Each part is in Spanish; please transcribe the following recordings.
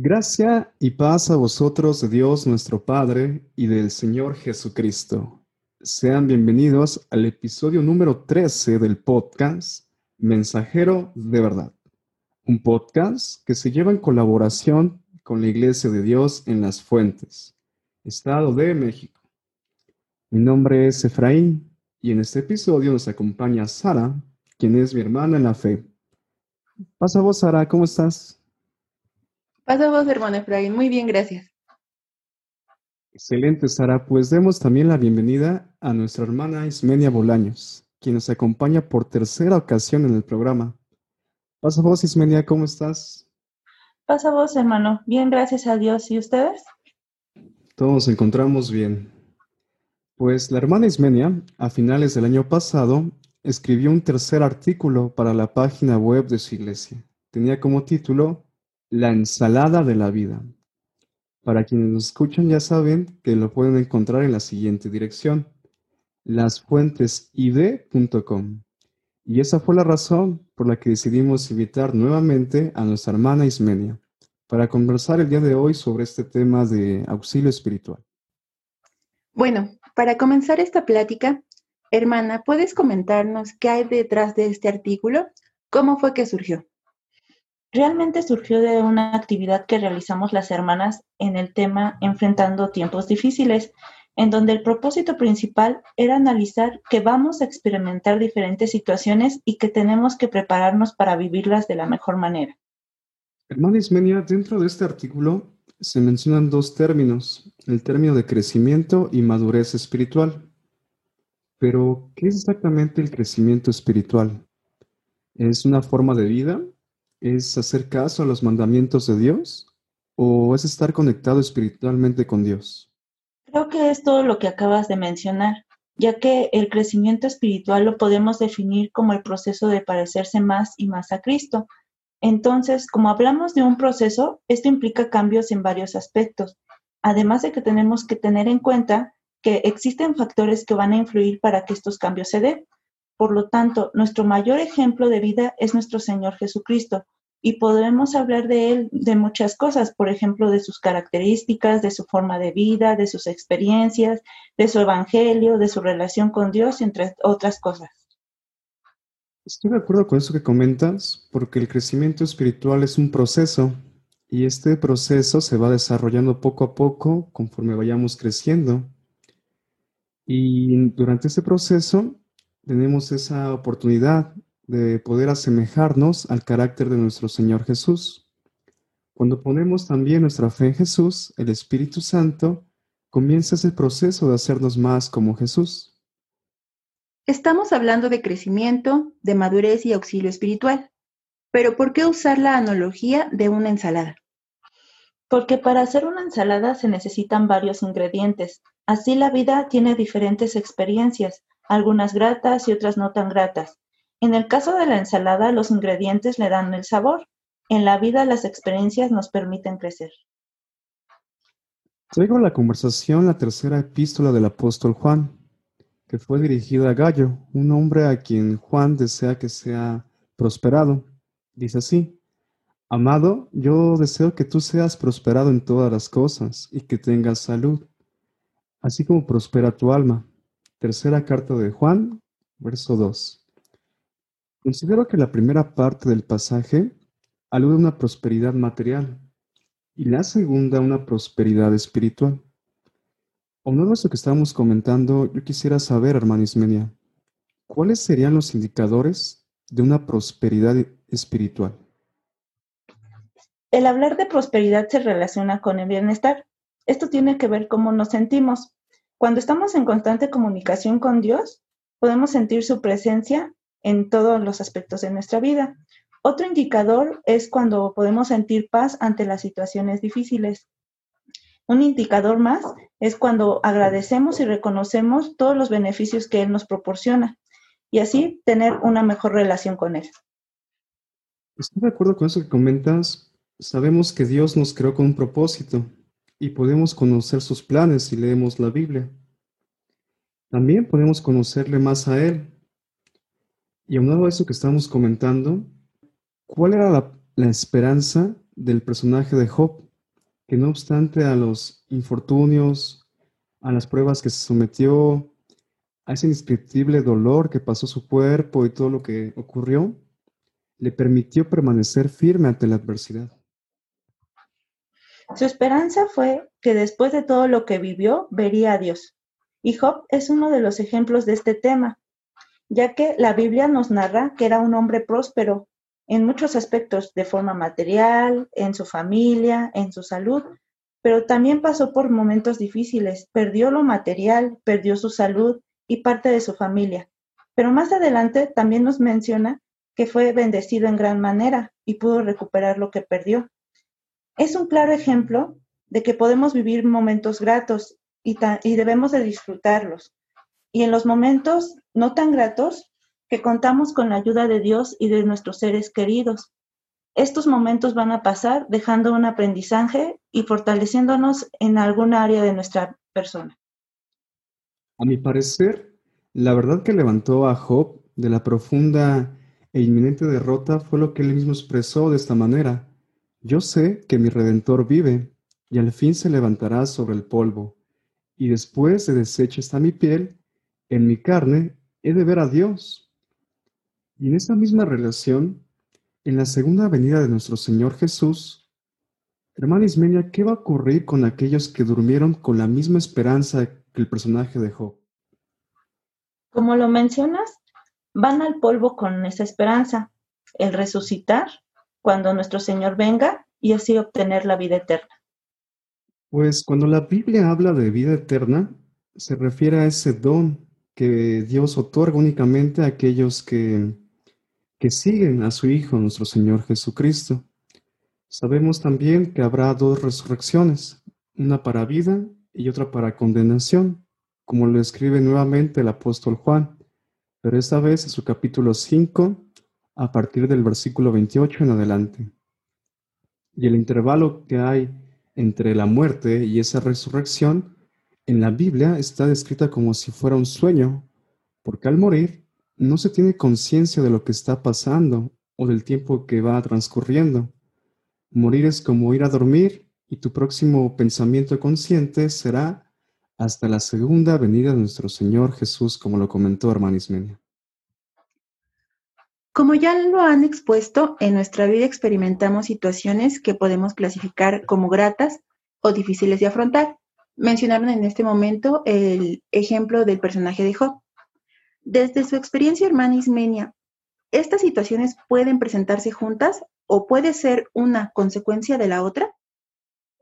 Gracia y paz a vosotros de Dios nuestro Padre y del Señor Jesucristo. Sean bienvenidos al episodio número 13 del podcast Mensajero de Verdad, un podcast que se lleva en colaboración con la Iglesia de Dios en Las Fuentes, Estado de México. Mi nombre es Efraín y en este episodio nos acompaña Sara, quien es mi hermana en la fe. Pasa vos, Sara, ¿cómo estás? Pasa vos, hermano Efraín. Muy bien, gracias. Excelente, Sara. Pues demos también la bienvenida a nuestra hermana Ismenia Bolaños, quien nos acompaña por tercera ocasión en el programa. Pasa vos, Ismenia, ¿cómo estás? Pasa vos, hermano. Bien, gracias a Dios. ¿Y ustedes? Todos nos encontramos bien. Pues la hermana Ismenia, a finales del año pasado, escribió un tercer artículo para la página web de su iglesia. Tenía como título la ensalada de la vida. Para quienes nos escuchan ya saben que lo pueden encontrar en la siguiente dirección, lasfuentesid.com. Y esa fue la razón por la que decidimos invitar nuevamente a nuestra hermana Ismenia para conversar el día de hoy sobre este tema de auxilio espiritual. Bueno, para comenzar esta plática, hermana, ¿puedes comentarnos qué hay detrás de este artículo? ¿Cómo fue que surgió? Realmente surgió de una actividad que realizamos las hermanas en el tema Enfrentando tiempos difíciles, en donde el propósito principal era analizar que vamos a experimentar diferentes situaciones y que tenemos que prepararnos para vivirlas de la mejor manera. Hermana Ismenia, dentro de este artículo se mencionan dos términos, el término de crecimiento y madurez espiritual. Pero, ¿qué es exactamente el crecimiento espiritual? ¿Es una forma de vida? ¿Es hacer caso a los mandamientos de Dios o es estar conectado espiritualmente con Dios? Creo que es todo lo que acabas de mencionar, ya que el crecimiento espiritual lo podemos definir como el proceso de parecerse más y más a Cristo. Entonces, como hablamos de un proceso, esto implica cambios en varios aspectos, además de que tenemos que tener en cuenta que existen factores que van a influir para que estos cambios se den. Por lo tanto, nuestro mayor ejemplo de vida es nuestro Señor Jesucristo, y podemos hablar de él de muchas cosas, por ejemplo, de sus características, de su forma de vida, de sus experiencias, de su evangelio, de su relación con Dios, entre otras cosas. Estoy de acuerdo con eso que comentas, porque el crecimiento espiritual es un proceso y este proceso se va desarrollando poco a poco conforme vayamos creciendo. Y durante ese proceso tenemos esa oportunidad de poder asemejarnos al carácter de nuestro Señor Jesús. Cuando ponemos también nuestra fe en Jesús, el Espíritu Santo comienza ese proceso de hacernos más como Jesús. Estamos hablando de crecimiento, de madurez y auxilio espiritual. Pero ¿por qué usar la analogía de una ensalada? Porque para hacer una ensalada se necesitan varios ingredientes. Así la vida tiene diferentes experiencias algunas gratas y otras no tan gratas. En el caso de la ensalada, los ingredientes le dan el sabor. En la vida, las experiencias nos permiten crecer. Traigo la conversación la tercera epístola del apóstol Juan, que fue dirigida a Gallo, un hombre a quien Juan desea que sea prosperado. Dice así, Amado, yo deseo que tú seas prosperado en todas las cosas y que tengas salud, así como prospera tu alma. Tercera carta de Juan, verso 2. Considero que la primera parte del pasaje alude a una prosperidad material y la segunda a una prosperidad espiritual. Aunado a esto que estábamos comentando, yo quisiera saber, hermana Ismenia, ¿cuáles serían los indicadores de una prosperidad espiritual? El hablar de prosperidad se relaciona con el bienestar. Esto tiene que ver cómo nos sentimos. Cuando estamos en constante comunicación con Dios, podemos sentir su presencia en todos los aspectos de nuestra vida. Otro indicador es cuando podemos sentir paz ante las situaciones difíciles. Un indicador más es cuando agradecemos y reconocemos todos los beneficios que Él nos proporciona y así tener una mejor relación con Él. Estoy de acuerdo con eso que comentas. Sabemos que Dios nos creó con un propósito y podemos conocer sus planes si leemos la Biblia. También podemos conocerle más a Él. Y aunado a eso que estamos comentando, ¿cuál era la, la esperanza del personaje de Job? que no obstante a los infortunios, a las pruebas que se sometió, a ese indescriptible dolor que pasó su cuerpo y todo lo que ocurrió, le permitió permanecer firme ante la adversidad. Su esperanza fue que después de todo lo que vivió, vería a Dios. Y Job es uno de los ejemplos de este tema, ya que la Biblia nos narra que era un hombre próspero en muchos aspectos, de forma material, en su familia, en su salud, pero también pasó por momentos difíciles, perdió lo material, perdió su salud y parte de su familia. Pero más adelante también nos menciona que fue bendecido en gran manera y pudo recuperar lo que perdió. Es un claro ejemplo de que podemos vivir momentos gratos y, debemos de disfrutarlos. Y en los momentos no tan gratos, que contamos con la ayuda de Dios y de nuestros seres queridos. Estos momentos van a pasar dejando un aprendizaje y fortaleciéndonos en alguna área de nuestra persona. A mi parecer, la verdad que levantó a Job de la profunda e inminente derrota fue lo que él mismo expresó de esta manera. Yo sé que mi Redentor vive, y al fin se levantará sobre el polvo, y después de deshecha está mi piel, en mi carne he de ver a Dios. Y en esa misma relación, en la segunda venida de nuestro Señor Jesús, hermana Ismenia, ¿qué va a ocurrir con aquellos que durmieron con la misma esperanza que el personaje de Job? Como lo mencionas, van al polvo con esa esperanza, el resucitar cuando nuestro Señor venga y así obtener la vida eterna? Pues cuando la Biblia habla de vida eterna, se refiere a ese don que Dios otorga únicamente a aquellos que, que siguen a su Hijo, nuestro Señor Jesucristo. Sabemos también que habrá dos resurrecciones, una para vida y otra para condenación, como lo escribe nuevamente el apóstol Juan, pero esta vez en su capítulo 5, a partir del versículo 28 en adelante. Y el intervalo que hay entre la muerte y esa resurrección en la Biblia está descrita como si fuera un sueño, porque al morir no se tiene conciencia de lo que está pasando o del tiempo que va transcurriendo. Morir es como ir a dormir y tu próximo pensamiento consciente será hasta la segunda venida de nuestro Señor Jesús, como lo comentó hermano Ismenia. Como ya lo han expuesto, en nuestra vida experimentamos situaciones que podemos clasificar como gratas o difíciles de afrontar. Mencionaron en este momento el ejemplo del personaje de Job. Desde su experiencia, hermana Ismenia, ¿estas situaciones pueden presentarse juntas o puede ser una consecuencia de la otra?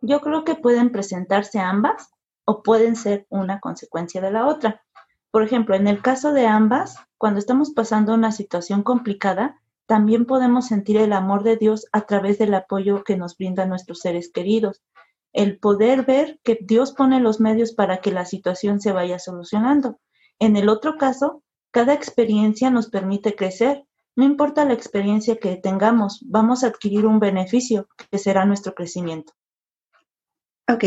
Yo creo que pueden presentarse ambas o pueden ser una consecuencia de la otra. Por ejemplo, en el caso de ambas, cuando estamos pasando una situación complicada, también podemos sentir el amor de Dios a través del apoyo que nos brindan nuestros seres queridos. El poder ver que Dios pone los medios para que la situación se vaya solucionando. En el otro caso, cada experiencia nos permite crecer. No importa la experiencia que tengamos, vamos a adquirir un beneficio que será nuestro crecimiento. Ok.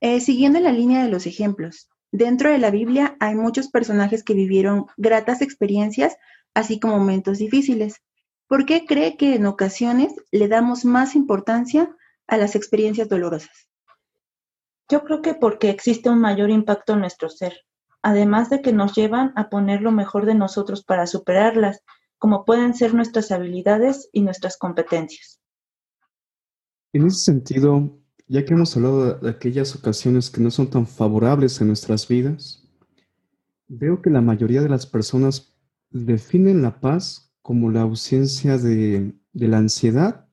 Eh, siguiendo la línea de los ejemplos, Dentro de la Biblia hay muchos personajes que vivieron gratas experiencias, así como momentos difíciles. ¿Por qué cree que en ocasiones le damos más importancia a las experiencias dolorosas? Yo creo que porque existe un mayor impacto en nuestro ser, además de que nos llevan a poner lo mejor de nosotros para superarlas, como pueden ser nuestras habilidades y nuestras competencias. En ese sentido, ya que hemos hablado de aquellas ocasiones que no son tan favorables en nuestras vidas, veo que la mayoría de las personas definen la paz como la ausencia de, la ansiedad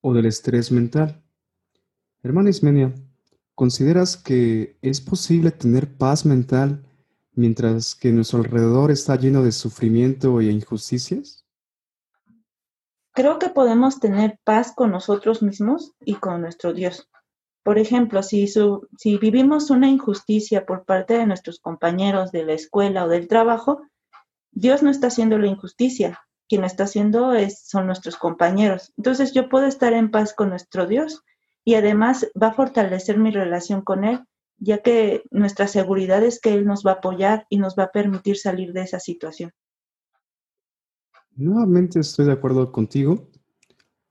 o del estrés mental. Hermana Ismenia, ¿consideras que es posible tener paz mental mientras que nuestro alrededor está lleno de sufrimiento e injusticias? Creo que podemos tener paz con nosotros mismos y con nuestro Dios. Por ejemplo, si, vivimos una injusticia por parte de nuestros compañeros de la escuela o del trabajo, Dios no está haciendo la injusticia, quien lo está haciendo es, son nuestros compañeros. Entonces yo puedo estar en paz con nuestro Dios y además va a fortalecer mi relación con Él, ya que nuestra seguridad es que Él nos va a apoyar y nos va a permitir salir de esa situación. Nuevamente estoy de acuerdo contigo.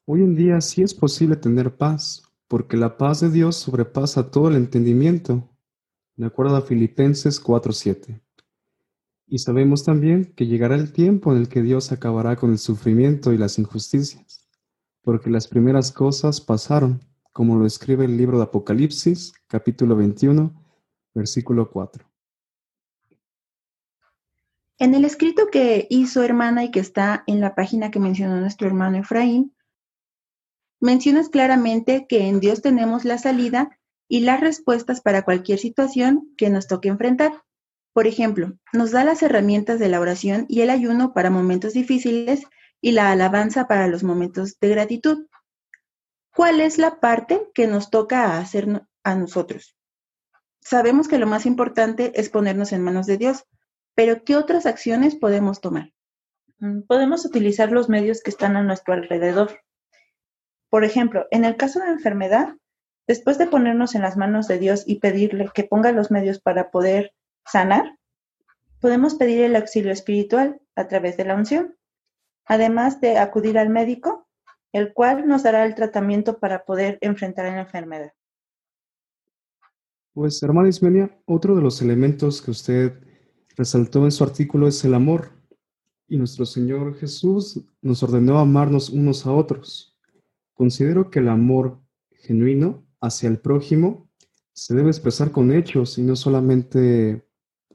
Hoy en día sí es posible tener paz, porque la paz de Dios sobrepasa todo el entendimiento, de acuerdo a Filipenses 4:7. Y sabemos también que llegará el tiempo en el que Dios acabará con el sufrimiento y las injusticias, porque las primeras cosas pasaron, como lo escribe el libro de Apocalipsis, capítulo 21, versículo 4. En el escrito que hizo hermana y que está en la página que mencionó nuestro hermano Efraín, mencionas claramente que en Dios tenemos la salida y las respuestas para cualquier situación que nos toque enfrentar. Por ejemplo, nos da las herramientas de la oración y el ayuno para momentos difíciles y la alabanza para los momentos de gratitud. ¿Cuál es la parte que nos toca hacer a nosotros? Sabemos que lo más importante es ponernos en manos de Dios, pero ¿qué otras acciones podemos tomar? Mm, podemos utilizar los medios que están a nuestro alrededor. Por ejemplo, en el caso de enfermedad, después de ponernos en las manos de Dios y pedirle que ponga los medios para poder sanar, podemos pedir el auxilio espiritual a través de la unción, además de acudir al médico, el cual nos dará el tratamiento para poder enfrentar la enfermedad. Pues, hermana Ismenia, otro de los elementos que usted resaltó en su artículo es el amor. Y nuestro Señor Jesús nos ordenó amarnos unos a otros. Considero que el amor genuino hacia el prójimo se debe expresar con hechos y no solamente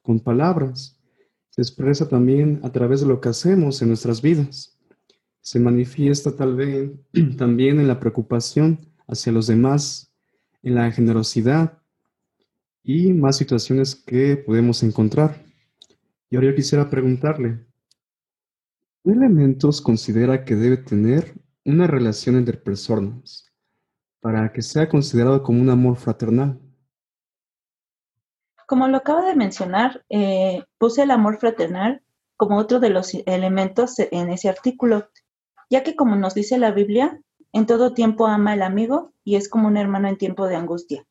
con palabras. Se expresa también a través de lo que hacemos en nuestras vidas. Se manifiesta tal vez también en la preocupación hacia los demás, en la generosidad y más situaciones que podemos encontrar. Y ahora yo quisiera preguntarle, ¿qué elementos considera que debe tener una relación entre personas para que sea considerado como un amor fraternal? Como lo acaba de mencionar, eh, puse el amor fraternal como otro de los elementos en ese artículo, ya que como nos dice la Biblia, en todo tiempo ama al amigo y es como un hermano en tiempo de angustia.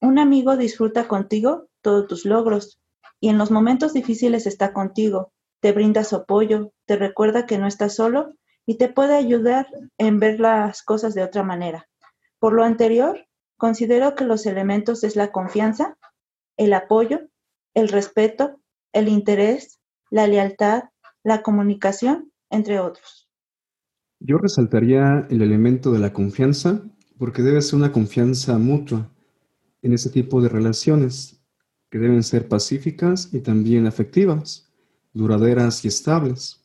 Un amigo disfruta contigo todos tus logros, y en los momentos difíciles está contigo, te brinda su apoyo, te recuerda que no estás solo y te puede ayudar en ver las cosas de otra manera. Por lo anterior, considero que los elementos es la confianza, el apoyo, el respeto, el interés, la lealtad, la comunicación, entre otros. Yo resaltaría el elemento de la confianza porque debe ser una confianza mutua en ese tipo de relaciones que deben ser pacíficas y también afectivas, duraderas y estables,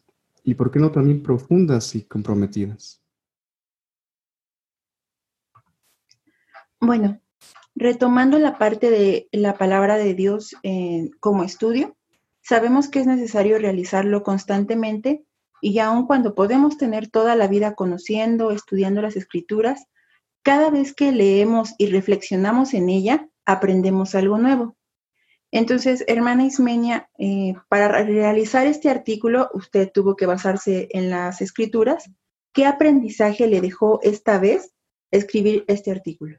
y por qué no también profundas y comprometidas. Bueno, retomando la parte de la palabra de Dios eh, como estudio, sabemos que es necesario realizarlo constantemente y aun cuando podemos tener toda la vida conociendo, estudiando las escrituras, cada vez que leemos y reflexionamos en ella, aprendemos algo nuevo. Entonces, hermana Ismenia, eh, para realizar este artículo, usted tuvo que basarse en las escrituras. ¿Qué aprendizaje le dejó esta vez escribir este artículo?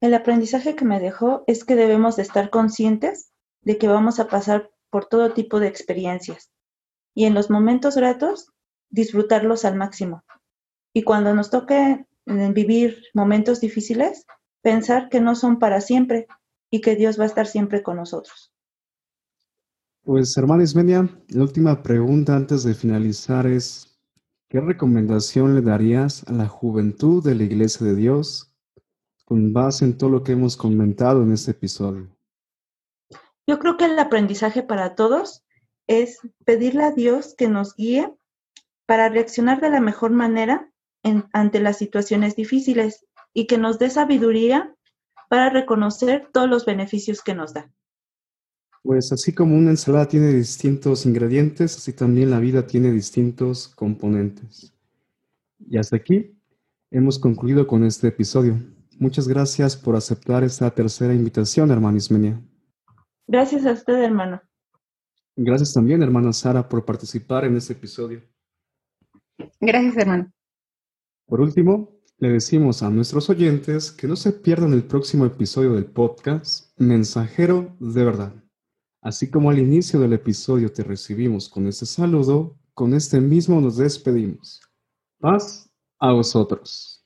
El aprendizaje que me dejó es que debemos de estar conscientes de que vamos a pasar por todo tipo de experiencias y en los momentos gratos disfrutarlos al máximo. Y cuando nos toque eh, vivir momentos difíciles, pensar que no son para siempre, y que Dios va a estar siempre con nosotros. Pues hermana Ismenia, la última pregunta antes de finalizar es, ¿qué recomendación le darías a la juventud de la Iglesia de Dios con base en todo lo que hemos comentado en este episodio? Yo creo que el aprendizaje para todos es pedirle a Dios que nos guíe para reaccionar de la mejor manera ante las situaciones difíciles y que nos dé sabiduría para reconocer todos los beneficios que nos da. Pues así como una ensalada tiene distintos ingredientes, así también la vida tiene distintos componentes. Y hasta aquí hemos concluido con este episodio. Muchas gracias por aceptar esta tercera invitación, hermana Ismenia. Gracias a usted, hermano. Gracias también, hermana Sara, por participar en este episodio. Gracias, hermano. Por último, le decimos a nuestros oyentes que no se pierdan el próximo episodio del podcast Mensajero de Verdad. Así como al inicio del episodio te recibimos con este saludo, con este mismo nos despedimos. Paz a vosotros.